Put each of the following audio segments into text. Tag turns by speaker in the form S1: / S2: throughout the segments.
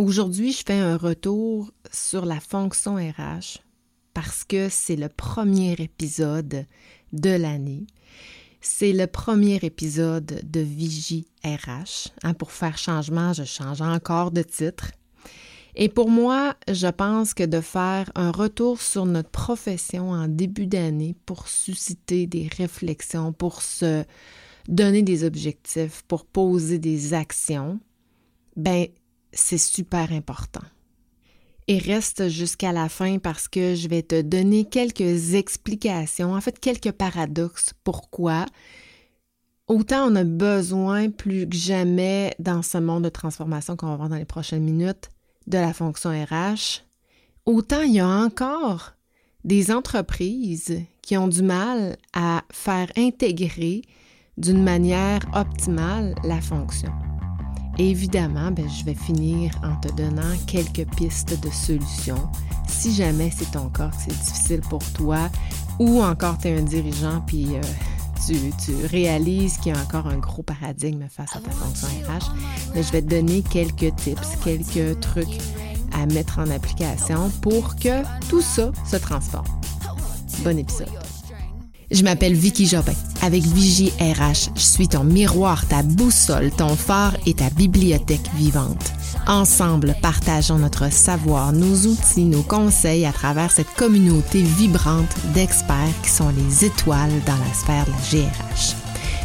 S1: Aujourd'hui, je fais un retour sur la fonction RH parce que c'est le premier épisode de l'année. C'est le premier épisode de Vigie RH. Hein, pour faire changement, je change encore de titre. Et pour moi, je pense que de faire un retour sur notre profession en début d'année pour susciter des réflexions, pour se donner des objectifs, pour poser des actions, ben c'est super important. Et reste jusqu'à la fin parce que je vais te donner quelques explications, en fait quelques paradoxes pourquoi autant on a besoin plus que jamais dans ce monde de transformation qu'on va voir dans les prochaines minutes de la fonction RH, autant il y a encore des entreprises qui ont du mal à faire intégrer d'une manière optimale la fonction. Évidemment, ben, je vais finir en te donnant quelques pistes de solutions si jamais c'est ton cas, c'est difficile pour toi ou encore tu es un dirigeant puis euh, tu, réalises qu'il y a encore un gros paradigme face à ta fonction RH. Mais je vais te donner quelques tips, quelques trucs à mettre en application pour que tout ça se transforme. Bon épisode. Je m'appelle Vicky Jobin. Avec Vigie RH, je suis ton miroir, ta boussole, ton phare et ta bibliothèque vivante. Ensemble, partageons notre savoir, nos outils, nos conseils à travers cette communauté vibrante d'experts qui sont les étoiles dans la sphère de la GRH.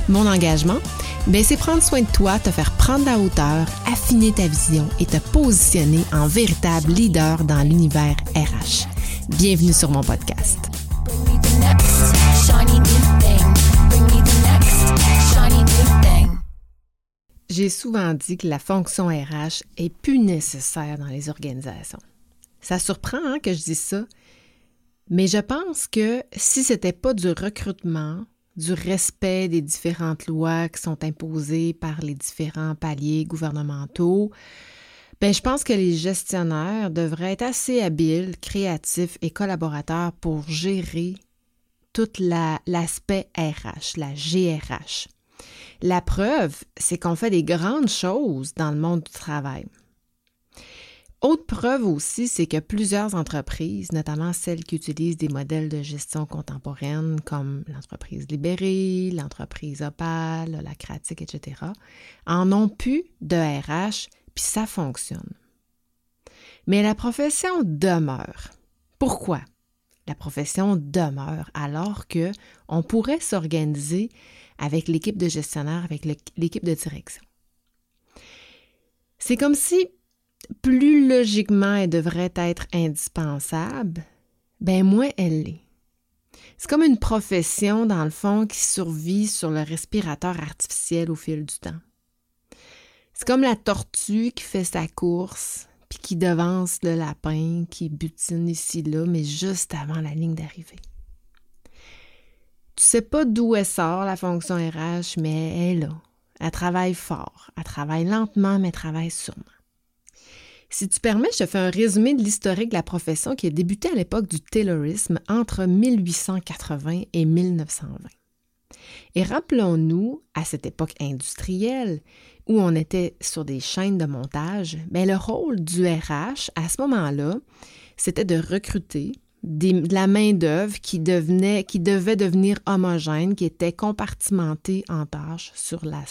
S1: Mon engagement, ben, c'est prendre soin de toi, te faire prendre la hauteur, affiner ta vision et te positionner en véritable leader dans l'univers RH. Bienvenue sur mon podcast. J'ai souvent dit que la fonction RH est plus nécessaire dans les organisations. Ça surprend hein, que je dise ça, mais je pense que si ce n'était pas du recrutement, du respect des différentes lois qui sont imposées par les différents paliers gouvernementaux, ben, je pense que les gestionnaires devraient être assez habiles, créatifs et collaborateurs pour gérer tout l'aspect RH, la GRH. La preuve, c'est qu'on fait des grandes choses dans le monde du travail. Autre preuve aussi, c'est que plusieurs entreprises, notamment celles qui utilisent des modèles de gestion contemporaine comme l'entreprise libérée, l'entreprise Opal, la Cratique, etc., en ont plus de RH, puis ça fonctionne. Mais la profession demeure. Pourquoi? La profession demeure alors que on pourrait s'organiser avec l'équipe de gestionnaire, avec l'équipe de direction. C'est comme si plus logiquement elle devrait être indispensable, ben moins elle l'est. C'est comme une profession, dans le fond, qui survit sur le respirateur artificiel au fil du temps. C'est comme la tortue qui fait sa course, qui devance le lapin, qui butine ici là, mais juste avant la ligne d'arrivée. Tu sais pas d'où elle sort, la fonction RH, mais elle est là. Elle travaille fort. Elle travaille lentement, mais elle travaille sûrement. Si tu permets, je te fais un résumé de l'historique de la profession qui a débuté à l'époque du taylorisme entre 1880 et 1920. Et rappelons-nous, à cette époque industrielle, où on était sur des chaînes de montage, mais le rôle du RH à ce moment-là, c'était de recruter, de la main-d'œuvre qui, devait devenir homogène, qui était compartimentée en tâches sur la,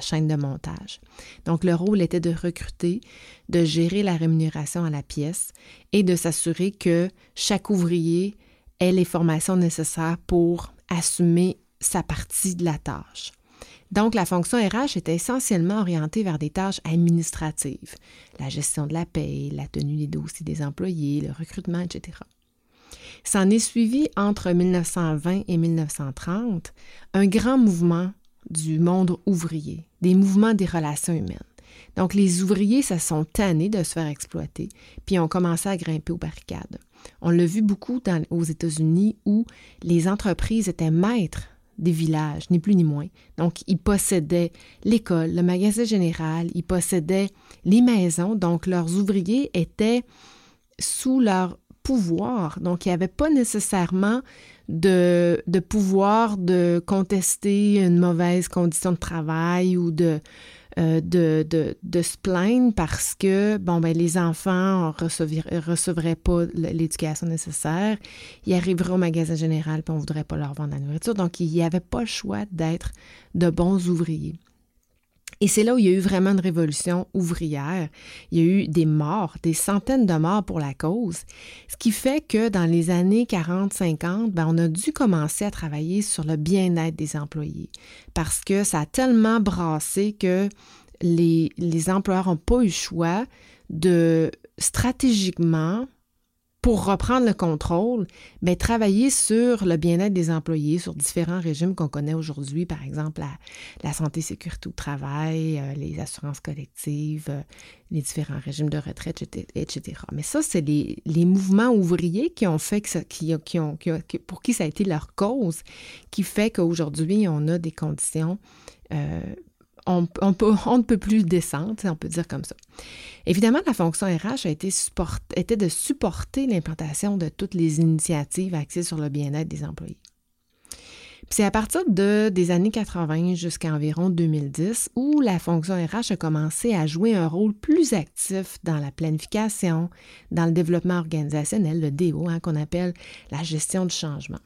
S1: chaîne de montage. Donc, le rôle était de recruter, de gérer la rémunération à la pièce et de s'assurer que chaque ouvrier ait les formations nécessaires pour assumer sa partie de la tâche. Donc, la fonction RH était essentiellement orientée vers des tâches administratives, la gestion de la paie, la tenue des dossiers des employés, le recrutement, etc. S'en est suivi entre 1920 et 1930 un grand mouvement du monde ouvrier, des mouvements des relations humaines. Donc, les ouvriers se sont tannés de se faire exploiter, puis ont commencé à grimper aux barricades. On l'a vu beaucoup aux États-Unis où les entreprises étaient maîtres des villages, ni plus ni moins. Donc, ils possédaient l'école, le magasin général, ils possédaient les maisons, donc leurs ouvriers étaient sous leur pouvoir. Donc, il n'y avait pas nécessairement de, de, pouvoir de contester une mauvaise condition de travail ou de, euh, de, de, se plaindre parce que bon ben les enfants ne recevraient pas l'éducation nécessaire, ils arriveraient au magasin général puis on voudrait pas leur vendre la nourriture. Donc il n'y avait pas le choix d'être de bons ouvriers. Et c'est là où il y a eu vraiment une révolution ouvrière. Il y a eu des morts, des centaines de morts pour la cause, ce qui fait que dans les années 40-50, ben, on a dû commencer à travailler sur le bien-être des employés parce que ça a tellement brassé que les, les employeurs n'ont pas eu le choix de stratégiquement pour reprendre le contrôle, mais travailler sur le bien-être des employés, sur différents régimes qu'on connaît aujourd'hui, par exemple la, santé, sécurité au travail, euh, les assurances collectives, euh, les différents régimes de retraite, etc. Mais ça, c'est les, mouvements ouvriers qui ont fait que ça, qui, qui ont, pour qui ça a été leur cause, qui fait qu'aujourd'hui, on a des conditions euh, on, ne peut plus descendre, on peut dire comme ça. Évidemment, la fonction RH a été était de supporter l'implantation de toutes les initiatives axées sur le bien-être des employés. C'est à partir de, des années 80 jusqu'à environ 2010 où la fonction RH a commencé à jouer un rôle plus actif dans la planification, dans le développement organisationnel, le DO, hein, qu'on appelle la gestion du changement.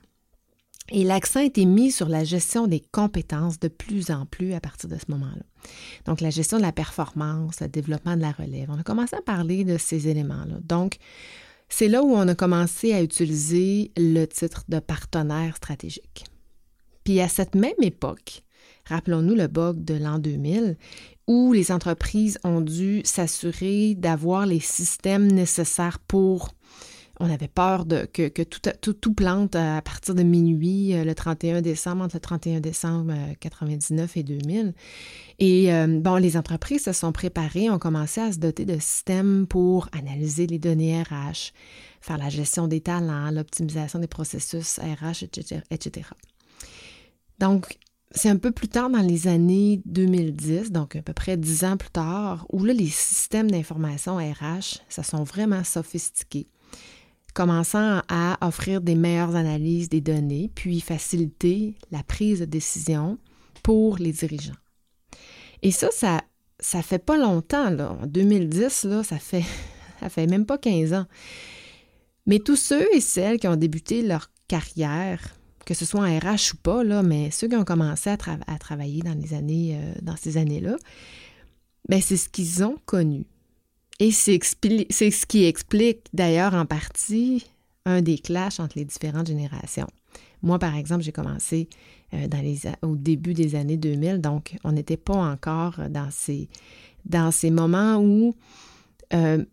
S1: Et l'accent a été mis sur la gestion des compétences de plus en plus à partir de ce moment-là. Donc, la gestion de la performance, le développement de la relève. On a commencé à parler de ces éléments-là. Donc, c'est là où on a commencé à utiliser le titre de partenaire stratégique. Puis à cette même époque, rappelons-nous le bug de l'an 2000, où les entreprises ont dû s'assurer d'avoir les systèmes nécessaires pour on avait peur que, tout, plante à partir de minuit euh, le 31 décembre, entre le 31 décembre 1999 euh, et 2000. Et euh, bon, les entreprises se sont préparées, ont commencé à se doter de systèmes pour analyser les données RH, faire la gestion des talents, l'optimisation des processus RH, etc. etc. Donc, c'est un peu plus tard dans les années 2010, donc à peu près dix ans plus tard, où là, les systèmes d'information RH, ça sont vraiment sophistiqués commençant à offrir des meilleures analyses des données, puis faciliter la prise de décision pour les dirigeants. Et ça, ça, ça fait pas longtemps. En 2010, là, ça fait, ça fait même pas 15 ans. Mais tous ceux et celles qui ont débuté leur carrière, que ce soit en RH ou pas, là, mais ceux qui ont commencé à, travailler dans les années, euh, dans ces années-là, ben c'est ce qu'ils ont connu. Et c'est ce qui explique d'ailleurs en partie un des clashs entre les différentes générations. Moi, par exemple, j'ai commencé euh, dans les, au début des années 2000, donc on n'était pas encore dans ces, dans ces moments où euh,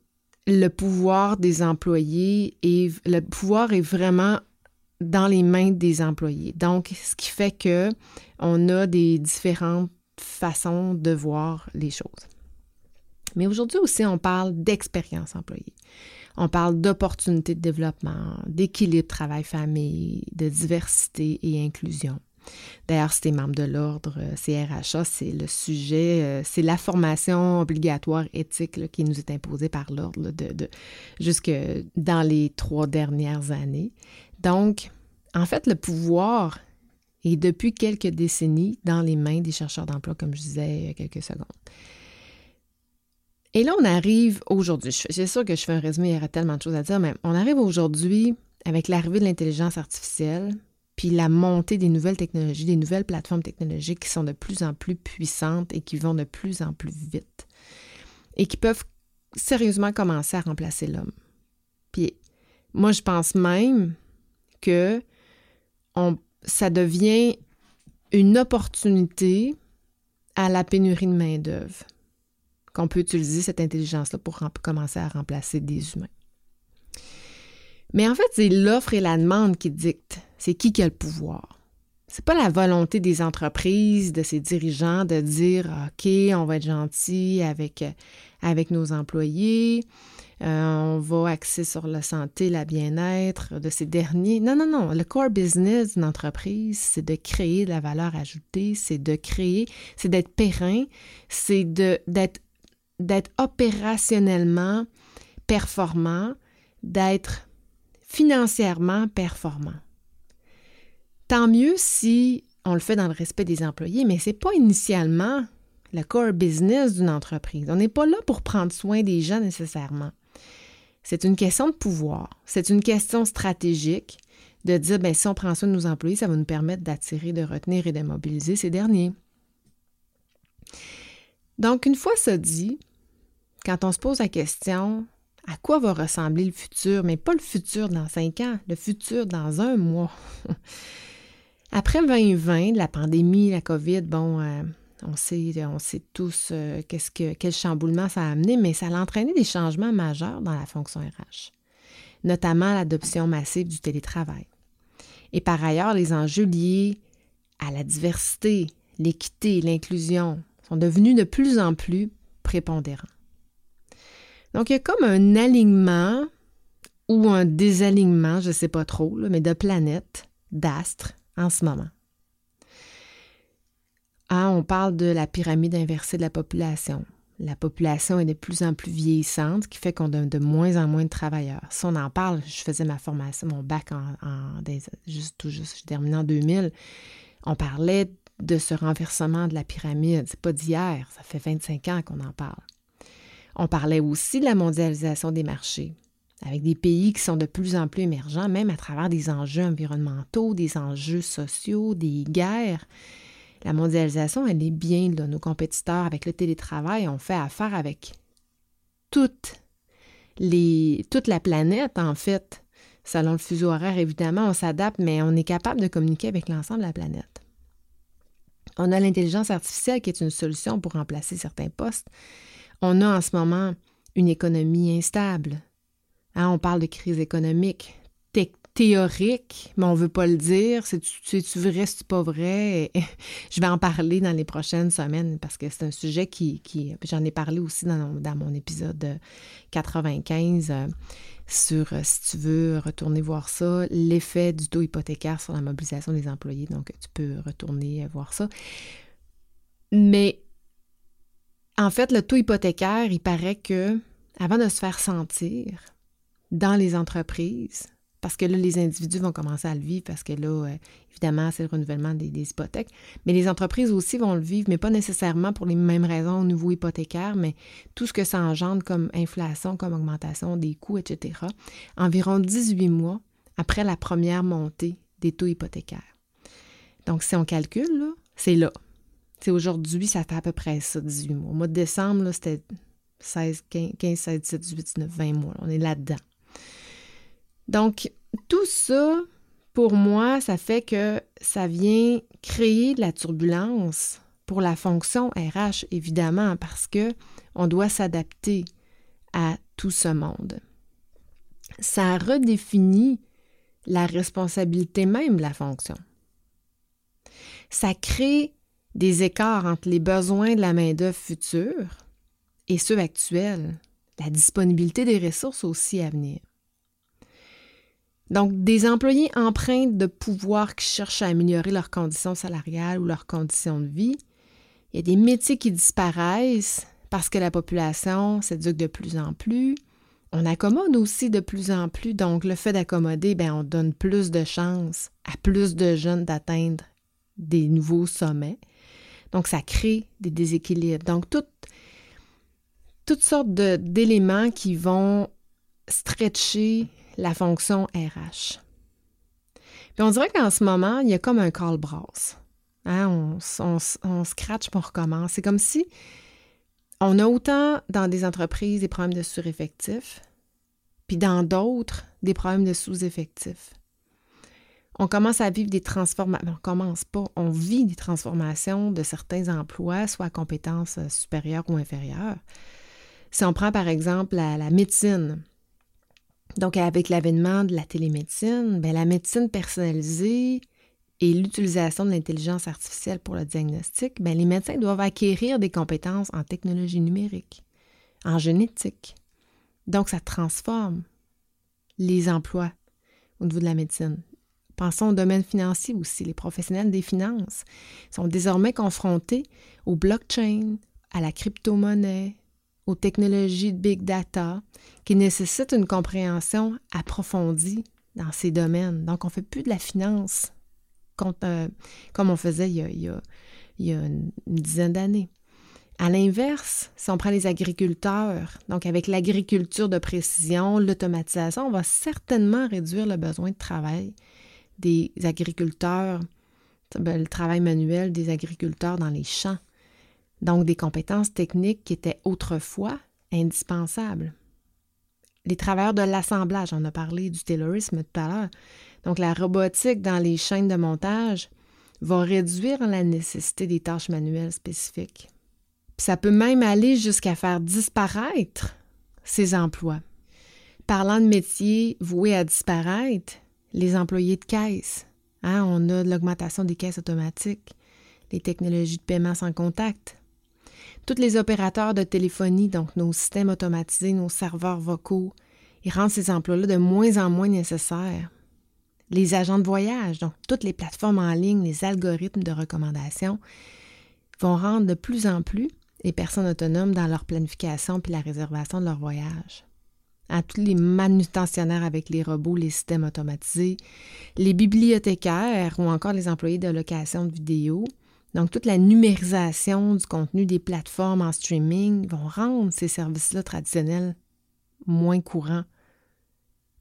S1: le pouvoir des employés et le pouvoir est vraiment dans les mains des employés. Donc, ce qui fait que on a des différentes façons de voir les choses. Mais aujourd'hui aussi, on parle d'expérience employée. On parle d'opportunités de développement, d'équilibre travail-famille, de diversité et inclusion. D'ailleurs, si tu es membre de l'ordre euh, CRHA, c'est le sujet, euh, c'est la formation obligatoire éthique qui nous est imposée par l'ordre de, jusque dans les trois dernières années. Donc, en fait, le pouvoir est depuis quelques décennies dans les mains des chercheurs d'emploi, comme je disais il y a quelques secondes. Et là, on arrive aujourd'hui. C'est sûr que je fais un résumé, il y aurait tellement de choses à dire, mais on arrive aujourd'hui avec l'arrivée de l'intelligence artificielle, puis la montée des nouvelles technologies, des nouvelles plateformes technologiques qui sont de plus en plus puissantes et qui vont de plus en plus vite et qui peuvent sérieusement commencer à remplacer l'homme. Puis moi, je pense même que ça devient une opportunité à la pénurie de main-d'œuvre qu'on peut utiliser cette intelligence-là pour commencer à remplacer des humains. Mais en fait, c'est l'offre et la demande qui dictent. C'est qui qui a le pouvoir. C'est pas la volonté des entreprises, de ses dirigeants de dire OK, on va être gentil avec, nos employés, euh, on va axer sur la santé, la bien-être de ces derniers. Non, non, non. Le core business d'une entreprise, c'est de créer de la valeur ajoutée, c'est de créer, c'est d'être périn, c'est d'être d'être opérationnellement performant, d'être financièrement performant. Tant mieux si on le fait dans le respect des employés, mais ce n'est pas initialement le core business d'une entreprise. On n'est pas là pour prendre soin des gens nécessairement. C'est une question de pouvoir. C'est une question stratégique de dire, bien, si on prend soin de nos employés, ça va nous permettre d'attirer, de retenir et de mobiliser ces derniers. Donc, une fois ça dit, quand on se pose la question, à quoi va ressembler le futur, mais pas le futur dans cinq ans, le futur dans un mois? Après 2020, la pandémie, la COVID, bon, euh, on, sait, on sait tous euh, quel chamboulement ça a amené, mais ça a entraîné des changements majeurs dans la fonction RH, notamment l'adoption massive du télétravail. Et par ailleurs, les enjeux liés à la diversité, l'équité, l'inclusion devenus de plus en plus prépondérants. Donc, il y a comme un alignement ou un désalignement, je ne sais pas trop, mais de planètes, d'astres en ce moment. Ah, on parle de la pyramide inversée de la population. La population est de plus en plus vieillissante, ce qui fait qu'on a de moins en moins de travailleurs. Si on en parle, je faisais ma formation, mon bac en, juste tout juste, je terminé en 2000. On parlait de ce renversement de la pyramide. C'est pas d'hier, ça fait 25 ans qu'on en parle. On parlait aussi de la mondialisation des marchés, avec des pays qui sont de plus en plus émergents, même à travers des enjeux environnementaux, des enjeux sociaux, des guerres. La mondialisation, elle est bien là. Nos compétiteurs, avec le télétravail, ont fait affaire avec toute la planète, en fait. Selon le fuseau horaire, évidemment, on s'adapte, mais on est capable de communiquer avec l'ensemble de la planète. On a l'intelligence artificielle qui est une solution pour remplacer certains postes, on a en ce moment une économie instable. Hein, on parle de crise économique théorique, mais on ne veut pas le dire. C'est-tu vrai, c'est pas vrai? je vais en parler dans les prochaines semaines parce que c'est un sujet qui, j'en ai parlé aussi dans, mon épisode 95 euh, sur, euh, si tu veux retourner voir ça, l'effet du taux hypothécaire sur la mobilisation des employés. Donc, tu peux retourner voir ça. Mais en fait, le taux hypothécaire, il paraît que, avant de se faire sentir dans les entreprises, parce que là, les individus vont commencer à le vivre, parce que là, euh, évidemment, c'est le renouvellement des, hypothèques, mais les entreprises aussi vont le vivre, mais pas nécessairement pour les mêmes raisons au niveau hypothécaire, mais tout ce que ça engendre comme inflation, comme augmentation des coûts, etc., environ 18 mois après la première montée des taux hypothécaires. Donc, si on calcule, c'est là aujourd'hui, ça fait à peu près ça, 18 mois. Au mois de décembre, c'était 16, 15, 16, 17, 18, 19, 20 mois. On est là-dedans. Donc, tout ça, pour moi, ça fait que ça vient créer de la turbulence pour la fonction RH, évidemment, parce que on doit s'adapter à tout ce monde. Ça redéfinit la responsabilité même de la fonction. Ça crée des écarts entre les besoins de la main-d'œuvre future et ceux actuels, la disponibilité des ressources aussi à venir. Donc, des employés empreints de pouvoir qui cherchent à améliorer leurs conditions salariales ou leurs conditions de vie. Il y a des métiers qui disparaissent parce que la population s'éduque de plus en plus. On accommode aussi de plus en plus. Donc, le fait d'accommoder, ben, on donne plus de chances à plus de jeunes d'atteindre des nouveaux sommets. Donc, ça crée des déséquilibres. Donc, toutes sortes d'éléments qui vont stretcher la fonction RH. Puis on dirait qu'en ce moment, il y a comme un call brass. Hein? On, on, on scratch pour recommencer. C'est comme si on a autant dans des entreprises des problèmes de sureffectifs, puis dans d'autres des problèmes de sous-effectifs on commence à vivre des transformations. On commence pas, on vit des transformations de certains emplois, soit compétences euh, supérieures ou inférieures. Si on prend par exemple la, médecine, donc avec l'avènement de la télémédecine, bien, la médecine personnalisée et l'utilisation de l'intelligence artificielle pour le diagnostic, bien, les médecins doivent acquérir des compétences en technologie numérique, en génétique. Donc, ça transforme les emplois au niveau de la médecine. Pensons au domaine financier aussi. Les professionnels des finances sont désormais confrontés au blockchain, à la crypto-monnaie, aux technologies de big data qui nécessitent une compréhension approfondie dans ces domaines. Donc, on ne fait plus de la finance euh, comme on faisait il y a, une, dizaine d'années. À l'inverse, si on prend les agriculteurs, donc avec l'agriculture de précision, l'automatisation, on va certainement réduire le besoin de travail des agriculteurs, ben, le travail manuel des agriculteurs dans les champs. Donc des compétences techniques qui étaient autrefois indispensables. Les travailleurs de l'assemblage, on a parlé du taylorisme tout à l'heure. Donc la robotique dans les chaînes de montage va réduire la nécessité des tâches manuelles spécifiques. ça peut même aller jusqu'à faire disparaître ces emplois. Parlant de métiers voués à disparaître, les employés de caisse. Hein, on a l'augmentation des caisses automatiques, les technologies de paiement sans contact. Tous les opérateurs de téléphonie, donc nos systèmes automatisés, nos serveurs vocaux, ils rendent ces emplois-là de moins en moins nécessaires. Les agents de voyage, donc toutes les plateformes en ligne, les algorithmes de recommandation, vont rendre de plus en plus les personnes autonomes dans leur planification puis la réservation de leur voyage à tous les manutentionnaires avec les robots, les systèmes automatisés, les bibliothécaires ou encore les employés de location de vidéos. Donc, toute la numérisation du contenu des plateformes en streaming vont rendre ces services-là traditionnels moins courants.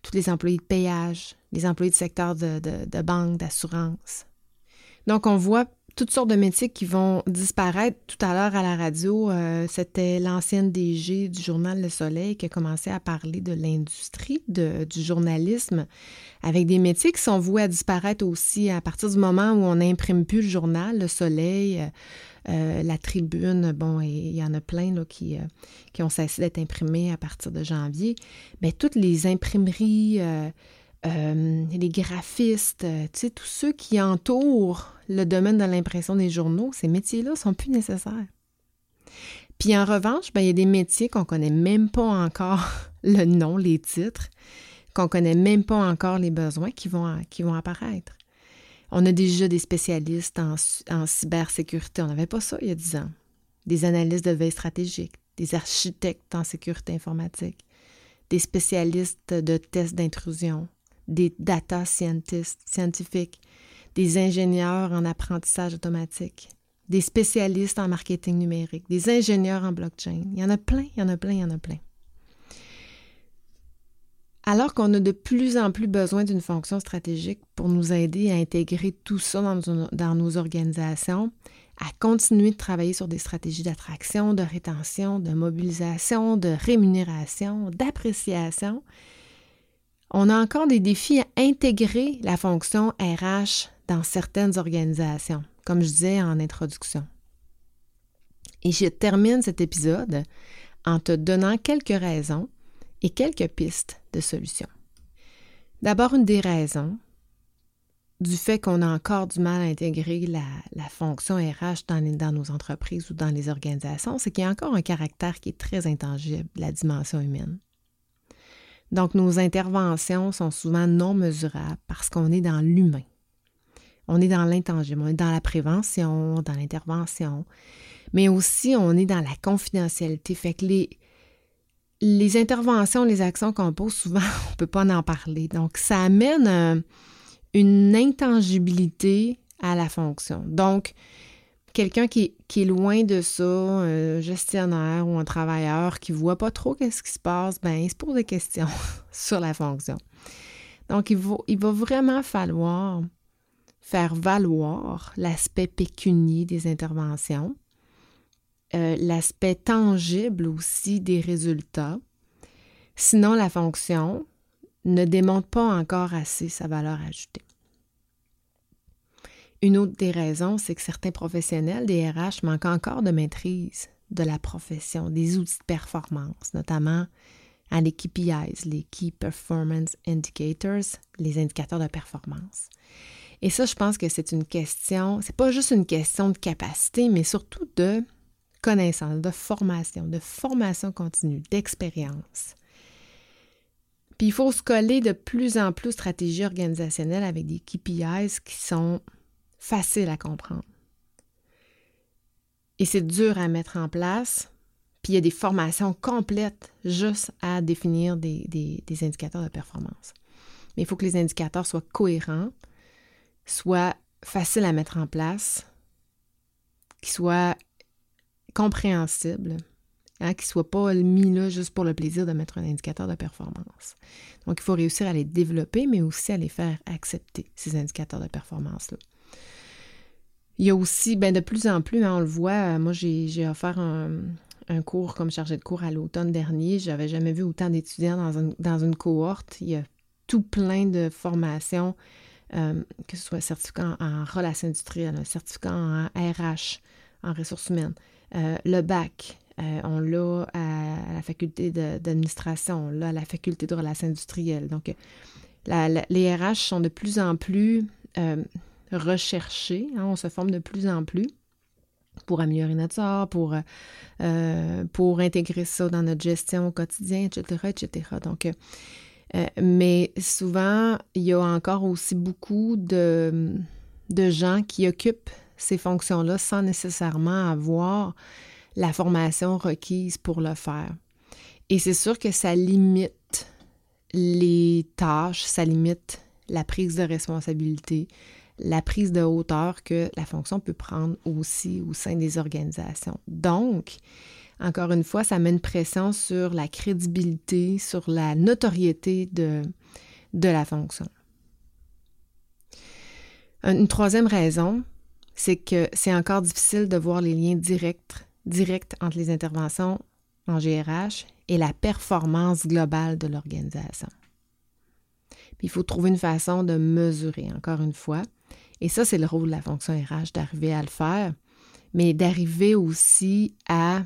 S1: Tous les employés de payage, les employés du secteur de, de, de banque, d'assurance. Donc, on voit toutes sortes de métiers qui vont disparaître. Tout à l'heure à la radio, euh, c'était l'ancienne DG du journal Le Soleil qui a commencé à parler de l'industrie du journalisme avec des métiers qui sont voués à disparaître aussi à partir du moment où on n'imprime plus le journal, Le Soleil. Euh, euh, la tribune, bon, il y en a plein qui ont cessé d'être imprimés à partir de janvier. Mais toutes les imprimeries, euh, les graphistes, euh, tu sais, tous ceux qui entourent le domaine de l'impression des journaux, ces métiers-là sont plus nécessaires. Puis en revanche, ben, il y a des métiers qu'on ne connaît même pas encore le nom, les titres, qu'on connaît même pas encore les besoins qui vont, qui vont apparaître. On a déjà des spécialistes en, en cybersécurité. On n'avait pas ça il y a dix ans. Des analystes de veille stratégique, des architectes en sécurité informatique, des spécialistes de tests d'intrusion, des data scientists, scientifiques, des ingénieurs en apprentissage automatique, des spécialistes en marketing numérique, des ingénieurs en blockchain. Il y en a plein, il y en a plein, il y en a plein. Alors qu'on a de plus en plus besoin d'une fonction stratégique pour nous aider à intégrer tout ça dans, dans nos organisations, à continuer de travailler sur des stratégies d'attraction, de rétention, de mobilisation, de rémunération, d'appréciation, on a encore des défis à intégrer la fonction RH dans certaines organisations, comme je disais en introduction. Et je termine cet épisode en te donnant quelques raisons et quelques pistes de solutions. D'abord, une des raisons du fait qu'on a encore du mal à intégrer la, fonction RH dans, dans, nos entreprises ou dans les organisations, c'est qu'il y a encore un caractère qui est très intangible, la dimension humaine. Donc, nos interventions sont souvent non mesurables parce qu'on est dans l'humain. On est dans l'intangible, on est dans la prévention, dans l'intervention, mais aussi on est dans la confidentialité. Fait que les, les interventions, les actions qu'on pose, souvent, on ne peut pas en parler. Donc, ça amène euh, une intangibilité à la fonction. Donc, quelqu'un qui, est loin de ça, un gestionnaire ou un travailleur qui ne voit pas trop qu'est-ce qui se passe, ben, il se pose des questions sur la fonction. Donc, il va, il va vraiment falloir faire valoir l'aspect pécunier des interventions, euh, l'aspect tangible aussi des résultats. Sinon, la fonction ne démontre pas encore assez sa valeur ajoutée. Une autre des raisons, c'est que certains professionnels des RH manquent encore de maîtrise de la profession, des outils de performance, notamment à les KPIs, les Key Performance Indicators, les indicateurs de performance. Et ça, je pense que c'est une question, c'est pas juste une question de capacité, mais surtout de connaissance, de formation, de formation continue, d'expérience. Puis il faut se coller de plus en plus stratégies organisationnelles avec des KPIs qui sont facile à comprendre. Et c'est dur à mettre en place. Puis il y a des formations complètes juste à définir des, des, indicateurs de performance. Mais il faut que les indicateurs soient cohérents, soient faciles à mettre en place, qu'ils soient compréhensible, hein, qui ne soit pas mis là juste pour le plaisir de mettre un indicateur de performance. Donc, il faut réussir à les développer, mais aussi à les faire accepter, ces indicateurs de performance-là. Il y a aussi, ben de plus en plus, hein, on le voit, euh, moi j'ai offert un, cours comme chargé de cours à l'automne dernier. Je n'avais jamais vu autant d'étudiants dans une, dans une cohorte. Il y a tout plein de formations, euh, que ce soit certificat en, relations industrielles, un certificat en RH, en ressources humaines, euh, le bac, on l'a à, la faculté d'administration, on l'a à la faculté de relations industrielles. Donc, les RH sont de plus en plus recherché. Hein, on se forme de plus en plus pour améliorer notre sort, pour, euh, pour intégrer ça dans notre gestion au quotidien, etc., etc. Euh, mais souvent, il y a encore aussi beaucoup de, de gens qui occupent ces fonctions-là sans nécessairement avoir la formation requise pour le faire. Et c'est sûr que ça limite les tâches, ça limite la prise de responsabilité, la prise de hauteur que la fonction peut prendre aussi au sein des organisations. Donc, encore une fois, ça met une pression sur la crédibilité, sur la notoriété de, de la fonction. Une troisième raison, c'est que c'est encore difficile de voir les liens directs, directs entre les interventions en GRH et la performance globale de l'organisation. il faut trouver une façon de mesurer, encore une fois, et ça, c'est le rôle de la fonction RH, d'arriver à le faire, mais d'arriver aussi à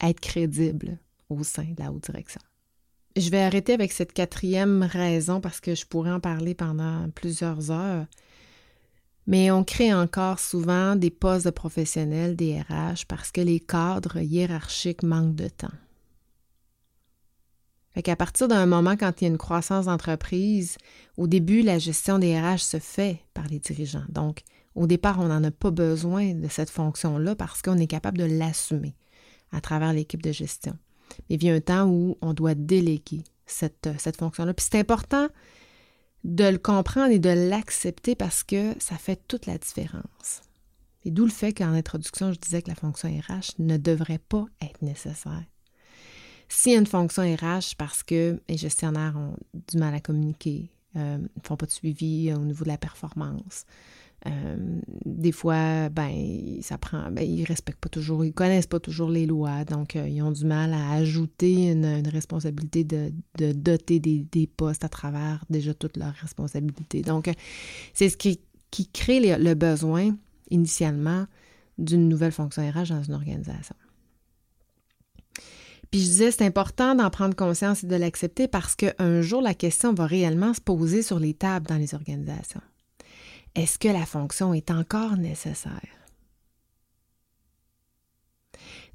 S1: être crédible au sein de la haute direction. Je vais arrêter avec cette quatrième raison parce que je pourrais en parler pendant plusieurs heures. Mais on crée encore souvent des postes de professionnels, des RH, parce que les cadres hiérarchiques manquent de temps. Fait qu'à partir d'un moment, quand il y a une croissance d'entreprise, au début, la gestion des RH se fait par les dirigeants. Donc, au départ, on n'en a pas besoin de cette fonction-là parce qu'on est capable de l'assumer à travers l'équipe de gestion. Mais il vient un temps où on doit déléguer cette, cette fonction-là. Puis c'est important de le comprendre et de l'accepter parce que ça fait toute la différence. Et d'où le fait qu'en introduction, je disais que la fonction RH ne devrait pas être nécessaire. S'il y a une fonction RH parce que les gestionnaires ont du mal à communiquer, euh, ne font pas de suivi au niveau de la performance, euh, des fois, ben, ça prend, ben, ils respectent pas toujours, ils connaissent pas toujours les lois, donc euh, ils ont du mal à ajouter une, responsabilité de, doter des, postes à travers déjà toutes leurs responsabilités. Donc, c'est ce qui, crée le besoin initialement d'une nouvelle fonction RH dans une organisation. Puis je disais, c'est important d'en prendre conscience et de l'accepter parce qu'un jour, la question va réellement se poser sur les tables dans les organisations. Est-ce que la fonction est encore nécessaire?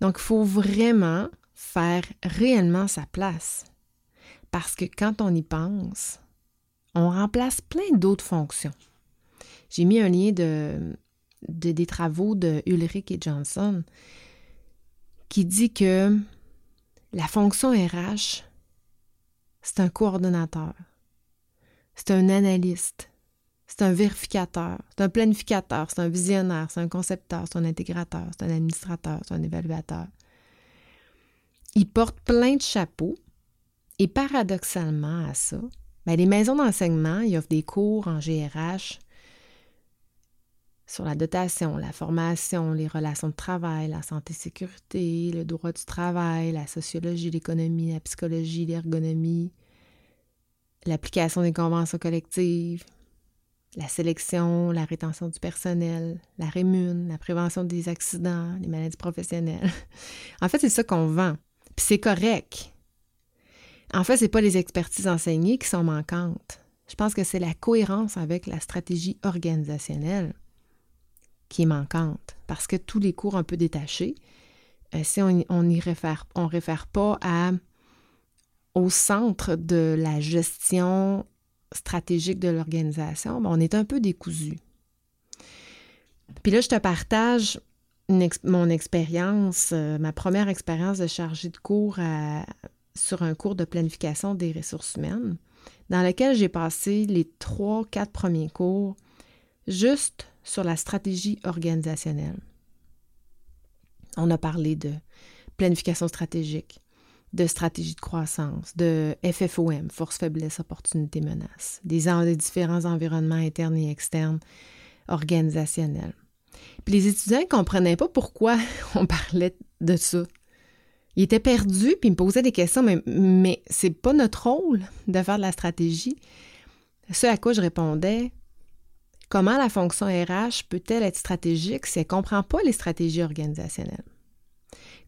S1: Donc, il faut vraiment faire réellement sa place. Parce que quand on y pense, on remplace plein d'autres fonctions. J'ai mis un lien de, des travaux de Ulrich et Johnson qui dit que la fonction RH, c'est un coordonnateur, c'est un analyste, c'est un vérificateur, c'est un planificateur, c'est un visionnaire, c'est un concepteur, c'est un intégrateur, c'est un administrateur, c'est un évaluateur. Il porte plein de chapeaux. Et paradoxalement à ça, ben, les maisons d'enseignement, ils offrent des cours en GRH sur la dotation, la formation, les relations de travail, la santé-sécurité, le droit du travail, la sociologie, l'économie, la psychologie, l'ergonomie, l'application des conventions collectives, la sélection, la rétention du personnel, la rémune, la prévention des accidents, les maladies professionnelles. en fait, c'est ça qu'on vend. Puis c'est correct. En fait, ce n'est pas les expertises enseignées qui sont manquantes. Je pense que c'est la cohérence avec la stratégie organisationnelle qui est manquante parce que tous les cours un peu détachés, euh, si on on réfère pas à, au centre de la gestion stratégique de l'organisation, ben, on est un peu décousu. Puis là, je te partage mon expérience, euh, ma première expérience de chargée de cours sur un cours de planification des ressources humaines, dans lequel j'ai passé les trois, quatre premiers cours juste sur la stratégie organisationnelle. On a parlé de planification stratégique, de stratégie de croissance, de FFOM, force, faiblesse, opportunité, menace, des, différents environnements internes et externes organisationnels. Puis les étudiants ne comprenaient pas pourquoi on parlait de ça. Ils étaient perdus, puis ils me posaient des questions, mais, mais c'est pas notre rôle de faire de la stratégie. Ce à quoi je répondais, comment la fonction RH peut-elle être stratégique si elle ne comprend pas les stratégies organisationnelles?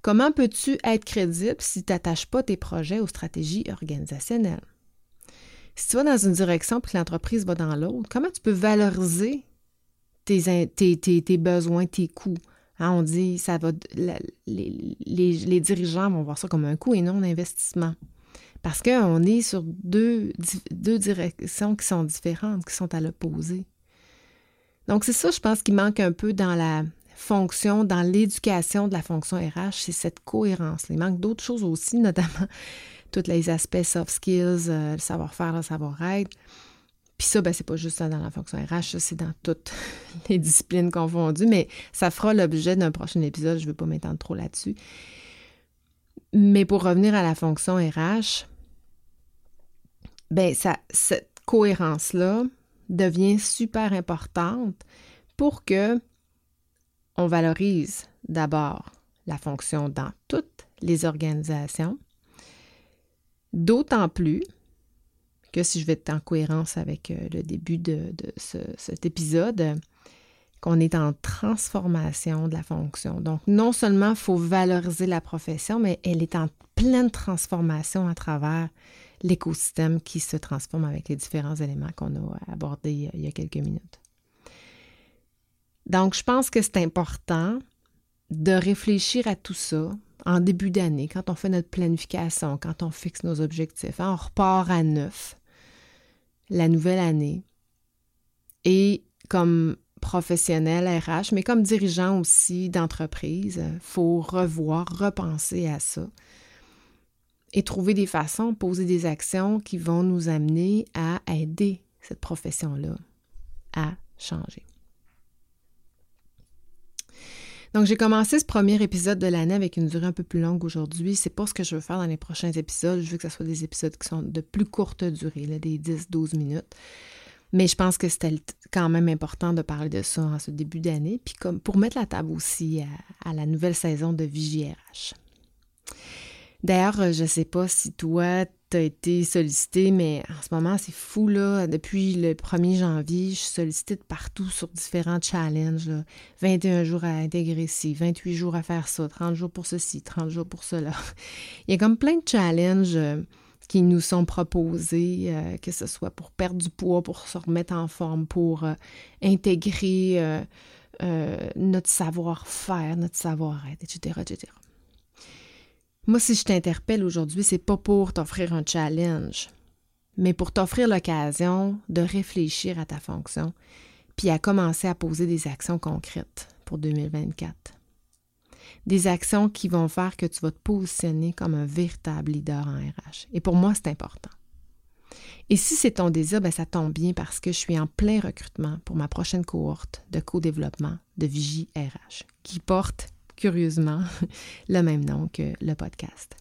S1: Comment peux-tu être crédible si tu n'attaches pas tes projets aux stratégies organisationnelles? Si tu vas dans une direction puis que l'entreprise va dans l'autre, comment tu peux valoriser tes, besoins, tes coûts? Hein, on dit ça va les, les, dirigeants vont voir ça comme un coût et non un investissement. Parce qu'on est sur deux directions qui sont différentes, qui sont à l'opposé. Donc, c'est ça, je pense, qui manque un peu dans la fonction, dans l'éducation de la fonction RH, c'est cette cohérence. Il manque d'autres choses aussi, notamment tous les aspects soft skills, euh, le savoir-faire, le savoir-être. Puis ça, ben, c'est pas juste dans la fonction RH, c'est dans toutes les disciplines confondues, mais ça fera l'objet d'un prochain épisode, je ne veux pas m'étendre trop là-dessus. Mais pour revenir à la fonction RH, ben ça, cette cohérence-là devient super importante pour que on valorise d'abord la fonction dans toutes les organisations, d'autant plus que si je vais être en cohérence avec euh, le début de, cet épisode, qu'on est en transformation de la fonction. Donc, non seulement il faut valoriser la profession, mais elle est en pleine transformation à travers l'écosystème qui se transforme avec les différents éléments qu'on a abordés il y a quelques minutes. Donc, je pense que c'est important de réfléchir à tout ça en début d'année, quand on fait notre planification, quand on fixe nos objectifs. Hein, on repart à neuf la nouvelle année. Et comme professionnel RH, mais comme dirigeant aussi d'entreprise, il faut revoir, repenser à ça et trouver des façons, poser des actions qui vont nous amener à aider cette profession-là à changer. Donc, j'ai commencé ce premier épisode de l'année avec une durée un peu plus longue aujourd'hui. C'est pas ce que je veux faire dans les prochains épisodes. Je veux que ce soit des épisodes qui sont de plus courte durée, des 10-12 minutes. Mais je pense que c'était quand même important de parler de ça en ce début d'année, puis comme pour mettre la table aussi à, à la nouvelle saison de VJRH. D'ailleurs, euh, je ne sais pas si toi, tu as été sollicité, mais en ce moment, c'est fou, là. Depuis le 1er janvier, je suis sollicitée de partout sur différents challenges. 21 jours à intégrer ci, 28 jours à faire ça, 30 jours pour ceci, 30 jours pour cela. Il y a comme plein de challenges euh, qui nous sont proposés, euh, que ce soit pour perdre du poids, pour se remettre en forme, pour intégrer notre savoir-faire, notre savoir-être, etc., etc. Moi, si je t'interpelle aujourd'hui, c'est pas pour t'offrir un challenge, mais pour t'offrir l'occasion de réfléchir à ta fonction, puis à commencer à poser des actions concrètes pour 2024. Des actions qui vont faire que tu vas te positionner comme un véritable leader en RH. Et pour moi, c'est important. Et si c'est ton désir, ben ça tombe bien parce que je suis en plein recrutement pour ma prochaine cohorte de co-développement de Vigie RH, qui porte curieusement, le même nom que le podcast.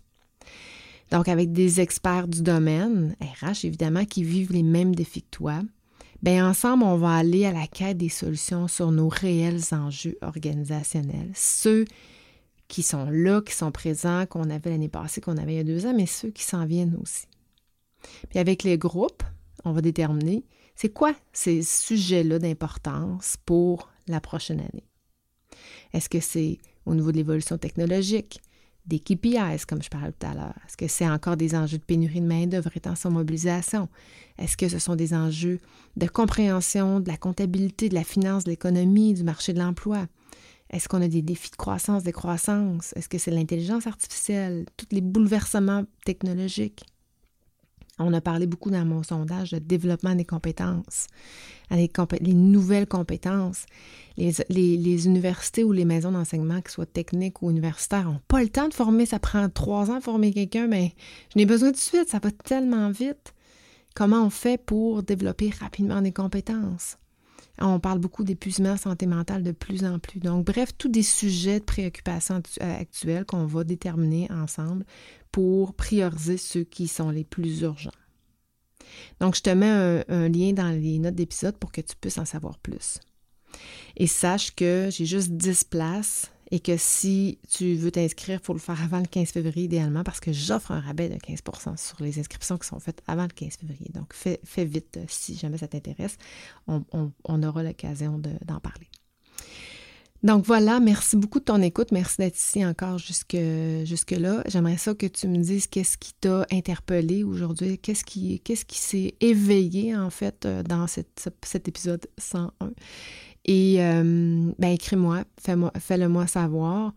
S1: Donc, avec des experts du domaine, RH évidemment, qui vivent les mêmes défis que bien ensemble, on va aller à la quête des solutions sur nos réels enjeux organisationnels, ceux qui sont là, qui sont présents, qu'on avait l'année passée, qu'on avait il y a deux ans, mais ceux qui s'en viennent aussi. Puis avec les groupes, on va déterminer c'est quoi ces sujets-là d'importance pour la prochaine année. Est-ce que c'est au niveau de l'évolution technologique, des KPIs, comme je parlais tout à l'heure? Est-ce que c'est encore des enjeux de pénurie de main-d'œuvre et tension mobilisation? Est-ce que ce sont des enjeux de compréhension de la comptabilité, de la finance, de l'économie, du marché de l'emploi? Est-ce qu'on a des défis de croissance, décroissance? Est-ce que c'est l'intelligence artificielle, tous les bouleversements technologiques? On a parlé beaucoup dans mon sondage de développement des compétences, les, les nouvelles compétences. Les, universités ou les maisons d'enseignement, que soit techniques ou universitaires, n'ont pas le temps de former. Ça prend trois ans de former quelqu'un, mais je n'ai besoin de suite. Ça va tellement vite. Comment on fait pour développer rapidement des compétences? On parle beaucoup d'épuisement santé mentale de plus en plus. Donc, bref, tous des sujets de préoccupation euh, actuels qu'on va déterminer ensemble pour prioriser ceux qui sont les plus urgents. Donc, je te mets un, lien dans les notes d'épisode pour que tu puisses en savoir plus. Et sache que j'ai juste 10 places et que si tu veux t'inscrire, il faut le faire avant le 15 février idéalement parce que j'offre un rabais de 15% sur les inscriptions qui sont faites avant le 15 février. Donc, fais, vite euh, si jamais ça t'intéresse. On, aura l'occasion d'en parler. Donc voilà, merci beaucoup de ton écoute. Merci d'être ici encore jusque, jusque-là. J'aimerais ça que tu me dises qu'est-ce qui t'a interpellé aujourd'hui, qu'est-ce qui, qu'est-ce qui s'est éveillé en fait euh, dans cet épisode 101. Et euh, ben, écris-moi, fais-le moi savoir.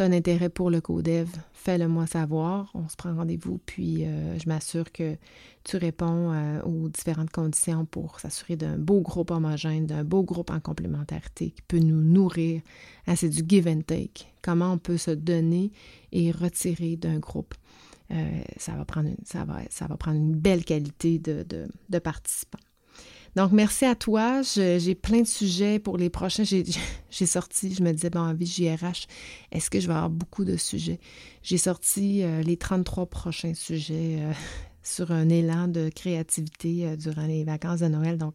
S1: Un intérêt pour le codev, fais-le moi savoir. On se prend rendez-vous, puis euh, je m'assure que tu réponds euh, aux différentes conditions pour s'assurer d'un beau groupe homogène, d'un beau groupe en complémentarité qui peut nous nourrir. Ah, c'est du give and take. Comment on peut se donner et retirer d'un groupe? ça, va prendre une, belle qualité de, de participants. Donc, merci à toi. J'ai plein de sujets pour les prochains. J'ai sorti, je me disais, bon, en JRH, est-ce que je vais avoir beaucoup de sujets? J'ai sorti euh, les 33 prochains sujets euh, sur un élan de créativité euh, durant les vacances de Noël. Donc,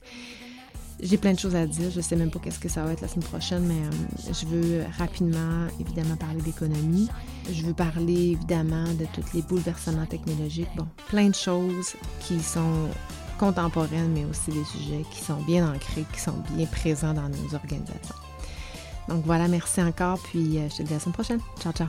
S1: j'ai plein de choses à dire. Je sais même pas qu'est-ce que ça va être la semaine prochaine, mais je veux rapidement, évidemment, parler d'économie. Je veux parler, évidemment, de tous les bouleversements technologiques. Bon, plein de choses qui sont contemporaines, mais aussi des sujets qui sont bien ancrés, qui sont bien présents dans nos organisations. Donc voilà, merci encore, puis euh, je te dis à la semaine prochaine. Ciao, ciao.